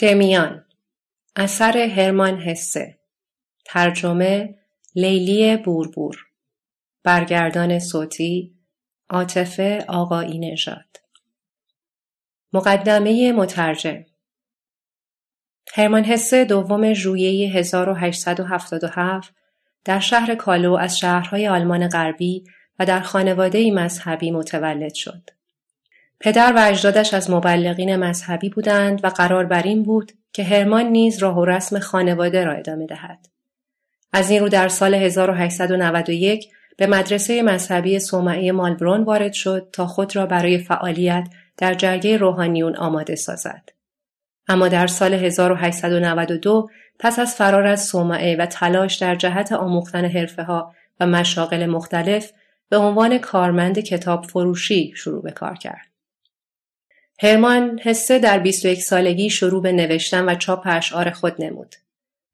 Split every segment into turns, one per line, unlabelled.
دمیان اثر هرمان هسه ترجمه لیلی بوربور برگردان صوتی عاطفه آقایی نژاد مقدمه مترجم هرمان هسه دوم ژوئیه 1877 در شهر کالو از شهرهای آلمان غربی و در خانواده مذهبی متولد شد. پدر و اجدادش از مبلغین مذهبی بودند و قرار بر این بود که هرمان نیز راه و رسم خانواده را ادامه دهد. از این رو در سال 1891 به مدرسه مذهبی صومعه مالبرون وارد شد تا خود را برای فعالیت در جرگه روحانیون آماده سازد. اما در سال 1892 پس از فرار از صومعه و تلاش در جهت آموختن حرفه ها و مشاغل مختلف به عنوان کارمند کتاب فروشی شروع به کار کرد. هرمان حسه در 21 سالگی شروع به نوشتن و چاپ اشعار خود نمود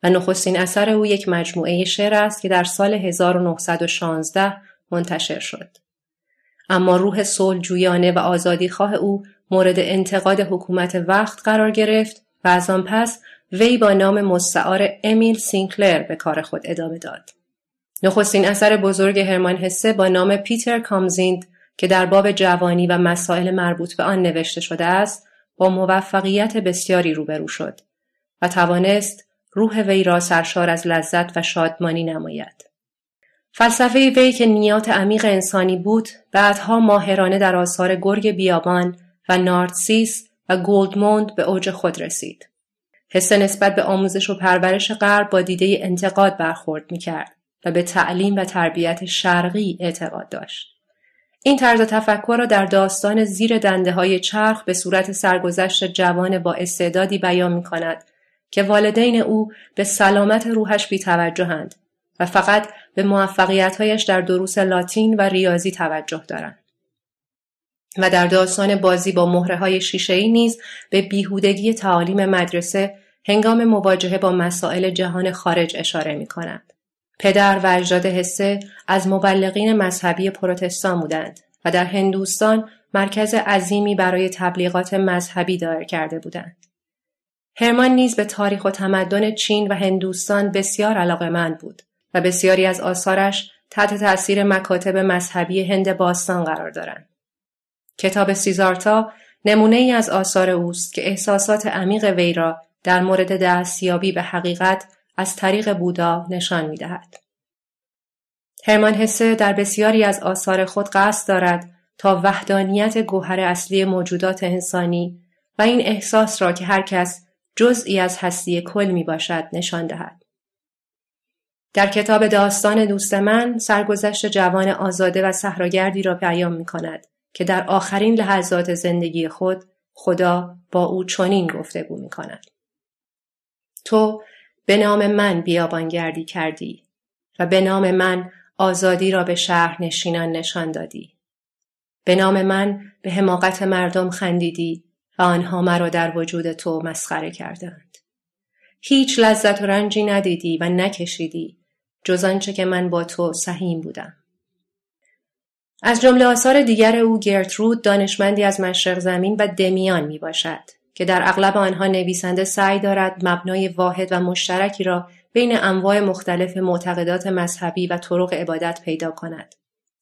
و نخستین اثر او یک مجموعه شعر است که در سال 1916 منتشر شد. اما روح صلح جویانه و آزادیخواه او مورد انتقاد حکومت وقت قرار گرفت و از آن پس وی با نام مستعار امیل سینکلر به کار خود ادامه داد. نخستین اثر بزرگ هرمان حسه با نام پیتر کامزیند که در باب جوانی و مسائل مربوط به آن نوشته شده است با موفقیت بسیاری روبرو شد و توانست روح وی را سرشار از لذت و شادمانی نماید. فلسفه وی که نیات عمیق انسانی بود بعدها ماهرانه در آثار گرگ بیابان و ناردسیس و گولدموند به اوج خود رسید. حسه نسبت به آموزش و پرورش غرب با دیده انتقاد برخورد می کرد و به تعلیم و تربیت شرقی اعتقاد داشت. این طرز تفکر را در داستان زیر دنده های چرخ به صورت سرگذشت جوان با استعدادی بیان می کند که والدین او به سلامت روحش بی توجهند و فقط به موفقیتهایش در دروس لاتین و ریاضی توجه دارند. و در داستان بازی با مهره های شیشه نیز به بیهودگی تعالیم مدرسه هنگام مواجهه با مسائل جهان خارج اشاره می کند. پدر و اجداد حسه از مبلغین مذهبی پروتستان بودند و در هندوستان مرکز عظیمی برای تبلیغات مذهبی دایر کرده بودند. هرمان نیز به تاریخ و تمدن چین و هندوستان بسیار علاقمند بود و بسیاری از آثارش تحت تأثیر مکاتب مذهبی هند باستان قرار دارند. کتاب سیزارتا نمونه ای از آثار اوست که احساسات عمیق وی را در مورد دستیابی به حقیقت از طریق بودا نشان می دهد. هرمان حسه در بسیاری از آثار خود قصد دارد تا وحدانیت گوهر اصلی موجودات انسانی و این احساس را که هر کس جزئی از هستی کل می باشد نشان دهد. در کتاب داستان دوست من سرگذشت جوان آزاده و صحراگردی را بیان می کند که در آخرین لحظات زندگی خود خدا با او چنین گفتگو می کند. تو به نام من بیابانگردی کردی و به نام من آزادی را به شهر نشینان نشان دادی. به نام من به حماقت مردم خندیدی و آنها مرا در وجود تو مسخره کردند. هیچ لذت و رنجی ندیدی و نکشیدی جز آنچه که من با تو سهیم بودم. از جمله آثار دیگر او گرترود دانشمندی از مشرق زمین و دمیان می باشد که در اغلب آنها نویسنده سعی دارد مبنای واحد و مشترکی را بین انواع مختلف معتقدات مذهبی و طرق عبادت پیدا کند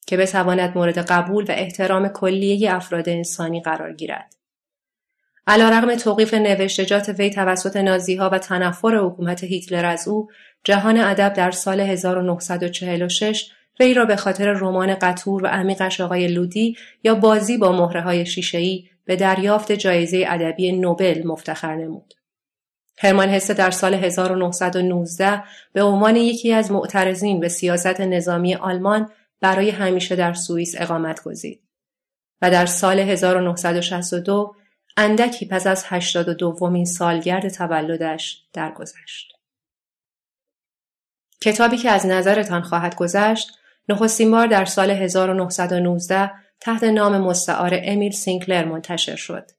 که بتواند مورد قبول و احترام کلیه افراد انسانی قرار گیرد. علیرغم توقیف نوشتجات وی توسط نازیها و تنفر حکومت هیتلر از او، جهان ادب در سال 1946 وی را به خاطر رمان قطور و عمیقش آقای لودی یا بازی با مهره های شیشه‌ای به دریافت جایزه ادبی نوبل مفتخر نمود. هرمان هسته در سال 1919 به عنوان یکی از معترضین به سیاست نظامی آلمان برای همیشه در سوئیس اقامت گزید و در سال 1962 اندکی پس از 82 دومین سالگرد تولدش درگذشت. کتابی که از نظرتان خواهد گذشت نخستین بار در سال 1919 تحت نام مستعار امیل سینکلر منتشر شد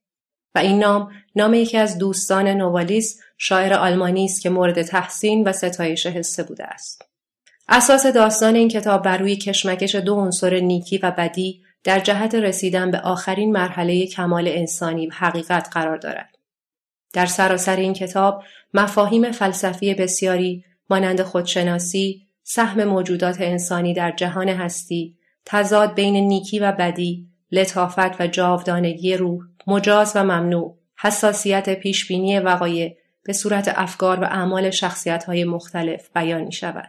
و این نام نام یکی از دوستان نوالیس شاعر آلمانی است که مورد تحسین و ستایش حسه بوده است. اساس داستان این کتاب بر روی کشمکش دو عنصر نیکی و بدی در جهت رسیدن به آخرین مرحله کمال انسانی و حقیقت قرار دارد. در سراسر این کتاب مفاهیم فلسفی بسیاری مانند خودشناسی، سهم موجودات انسانی در جهان هستی، تضاد بین نیکی و بدی، لطافت و جاودانگی روح، مجاز و ممنوع، حساسیت پیشبینی وقایع به صورت افکار و اعمال شخصیت های مختلف بیان می شود.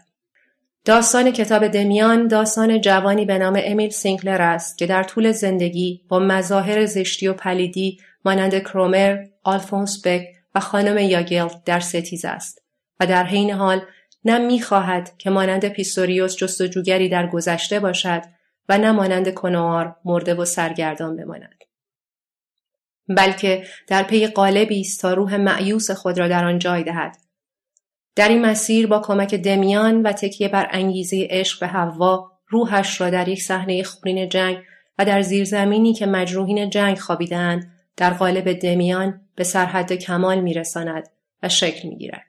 داستان کتاب دمیان داستان جوانی به نام امیل سینکلر است که در طول زندگی با مظاهر زشتی و پلیدی مانند کرومر، آلفونس بک و خانم یاگل در ستیز است و در حین حال نه می‌خواهد که مانند پیستوریوس جستجوگری در گذشته باشد و نه مانند کناور مرده و سرگردان بماند. بلکه در پی قالبی است تا روح مأیوس خود را در آن جای دهد در این مسیر با کمک دمیان و تکیه بر انگیزه عشق به حوا روحش را در یک صحنه خونین جنگ و در زیرزمینی که مجروحین جنگ خوابیدهاند در قالب دمیان به سرحد کمال میرساند و شکل می‌گیرد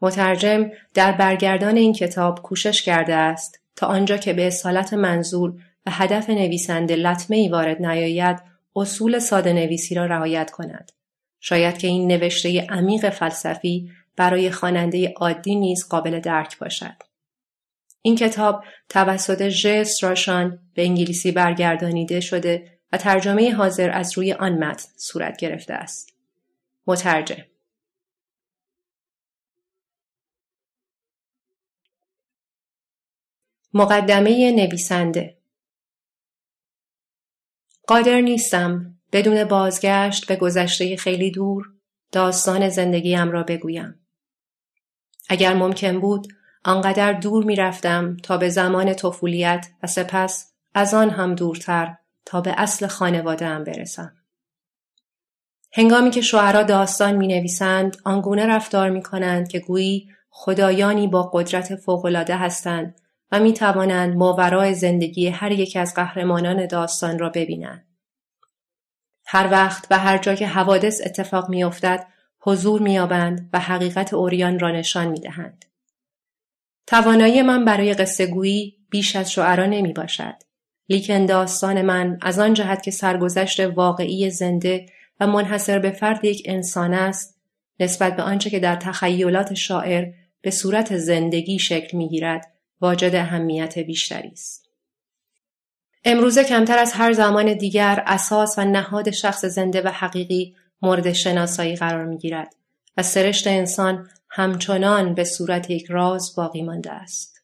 مترجم در برگردان این کتاب کوشش کرده است تا آنجا که به اصالت منظور و هدف نویسنده لطمه ای وارد نیاید اصول ساده نویسی را رعایت کند. شاید که این نوشته عمیق فلسفی برای خواننده عادی نیز قابل درک باشد. این کتاب توسط ژس راشان به انگلیسی برگردانیده شده و ترجمه حاضر از روی آن متن صورت گرفته است. مترجم مقدمه نویسنده قادر نیستم بدون بازگشت به گذشته خیلی دور داستان زندگیم را بگویم. اگر ممکن بود آنقدر دور می رفتم تا به زمان طفولیت و سپس از آن هم دورتر تا به اصل خانواده برسم. هنگامی که شوهرها داستان می نویسند آنگونه رفتار می کنند که گویی خدایانی با قدرت فوقالعاده هستند و می توانند ماورای زندگی هر یک از قهرمانان داستان را ببینند. هر وقت و هر جا که حوادث اتفاق میافتد حضور مییابند و حقیقت اوریان را نشان می‌دهند. توانایی من برای قصه گویی بیش از شعرا نمی باشد. لیکن داستان من از آن جهت که سرگذشت واقعی زنده و منحصر به فرد یک انسان است نسبت به آنچه که در تخیلات شاعر به صورت زندگی شکل می‌گیرد واجد اهمیت بیشتری است. امروزه کمتر از هر زمان دیگر اساس و نهاد شخص زنده و حقیقی مورد شناسایی قرار می گیرد و سرشت انسان همچنان به صورت یک راز باقی مانده است.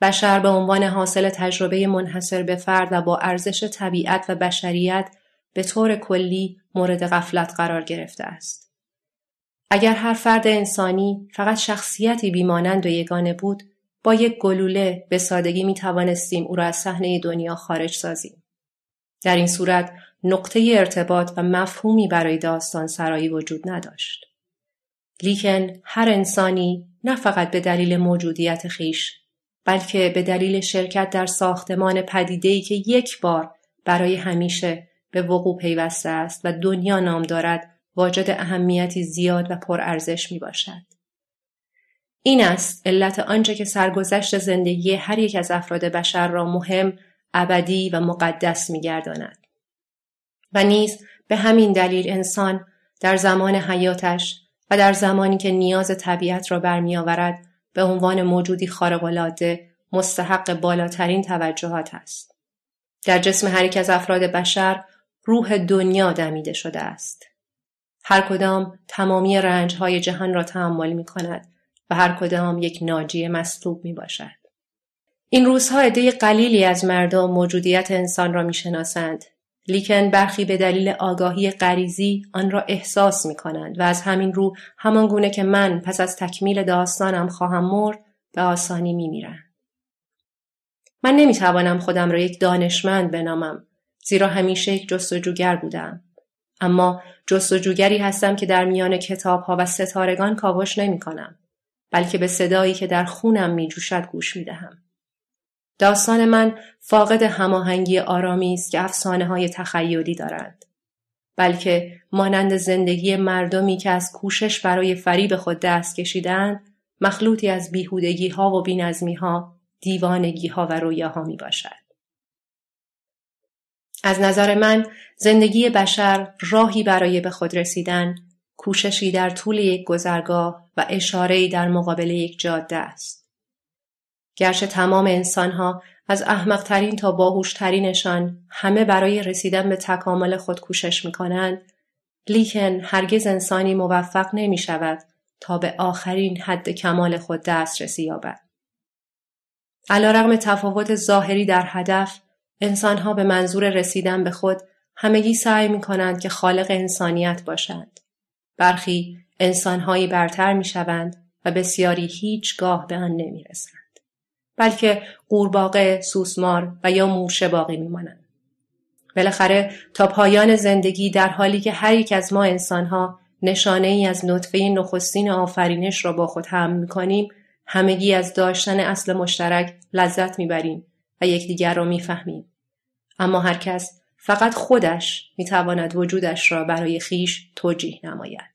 بشر به عنوان حاصل تجربه منحصر به فرد و با ارزش طبیعت و بشریت به طور کلی مورد غفلت قرار گرفته است. اگر هر فرد انسانی فقط شخصیتی بیمانند و یگانه بود با یک گلوله به سادگی می توانستیم او را از صحنه دنیا خارج سازیم. در این صورت نقطه ارتباط و مفهومی برای داستان سرایی وجود نداشت. لیکن هر انسانی نه فقط به دلیل موجودیت خیش بلکه به دلیل شرکت در ساختمان پدیده‌ای که یک بار برای همیشه به وقوع پیوسته است و دنیا نام دارد واجد اهمیتی زیاد و پرارزش می باشد. این است علت آنچه که سرگذشت زندگی هر یک از افراد بشر را مهم، ابدی و مقدس میگرداند. و نیز به همین دلیل انسان در زمان حیاتش و در زمانی که نیاز طبیعت را برمیآورد به عنوان موجودی خارق‌العاده مستحق بالاترین توجهات است. در جسم هر یک از افراد بشر روح دنیا دمیده شده است. هر کدام تمامی رنجهای جهان را تحمل می کند و هر کدام یک ناجی مصلوب می باشد. این روزها عده قلیلی از مردم موجودیت انسان را می‌شناسند لیکن برخی به دلیل آگاهی غریزی آن را احساس می کنند و از همین رو همان گونه که من پس از تکمیل داستانم خواهم مرد به آسانی می میرن. من نمی توانم خودم را یک دانشمند بنامم زیرا همیشه یک جستجوگر بودم. اما جستجوگری هستم که در میان کتاب ها و ستارگان کاوش نمی کنم. بلکه به صدایی که در خونم می جوشد گوش می دهم. داستان من فاقد هماهنگی آرامی است که افسانه های تخیلی دارند. بلکه مانند زندگی مردمی که از کوشش برای فریب خود دست کشیدند مخلوطی از بیهودگی ها و بینظمی ها، دیوانگی ها و رویاها می باشد. از نظر من زندگی بشر راهی برای به خود رسیدن، کوششی در طول یک گذرگاه و اشارهی در مقابل یک جاده است. گرچه تمام انسانها از احمقترین تا باهوشترینشان همه برای رسیدن به تکامل خود کوشش می کنند، لیکن هرگز انسانی موفق نمی شود تا به آخرین حد کمال خود دسترسی یابد. علیرغم تفاوت ظاهری در هدف، انسانها به منظور رسیدن به خود همگی سعی می کنند که خالق انسانیت باشند. برخی انسانهایی برتر می شوند و بسیاری هیچگاه به آن نمی رسند. بلکه قورباغه، سوسمار و یا مورچه باقی میمانند. بالاخره تا پایان زندگی در حالی که هر یک از ما انسانها نشانه ای از نطفه نخستین آفرینش را با خود هم می‌کنیم همگی از داشتن اصل مشترک لذت می‌بریم و یکدیگر را می‌فهمیم اما هر کس فقط خودش می‌تواند وجودش را برای خیش توجیه نماید.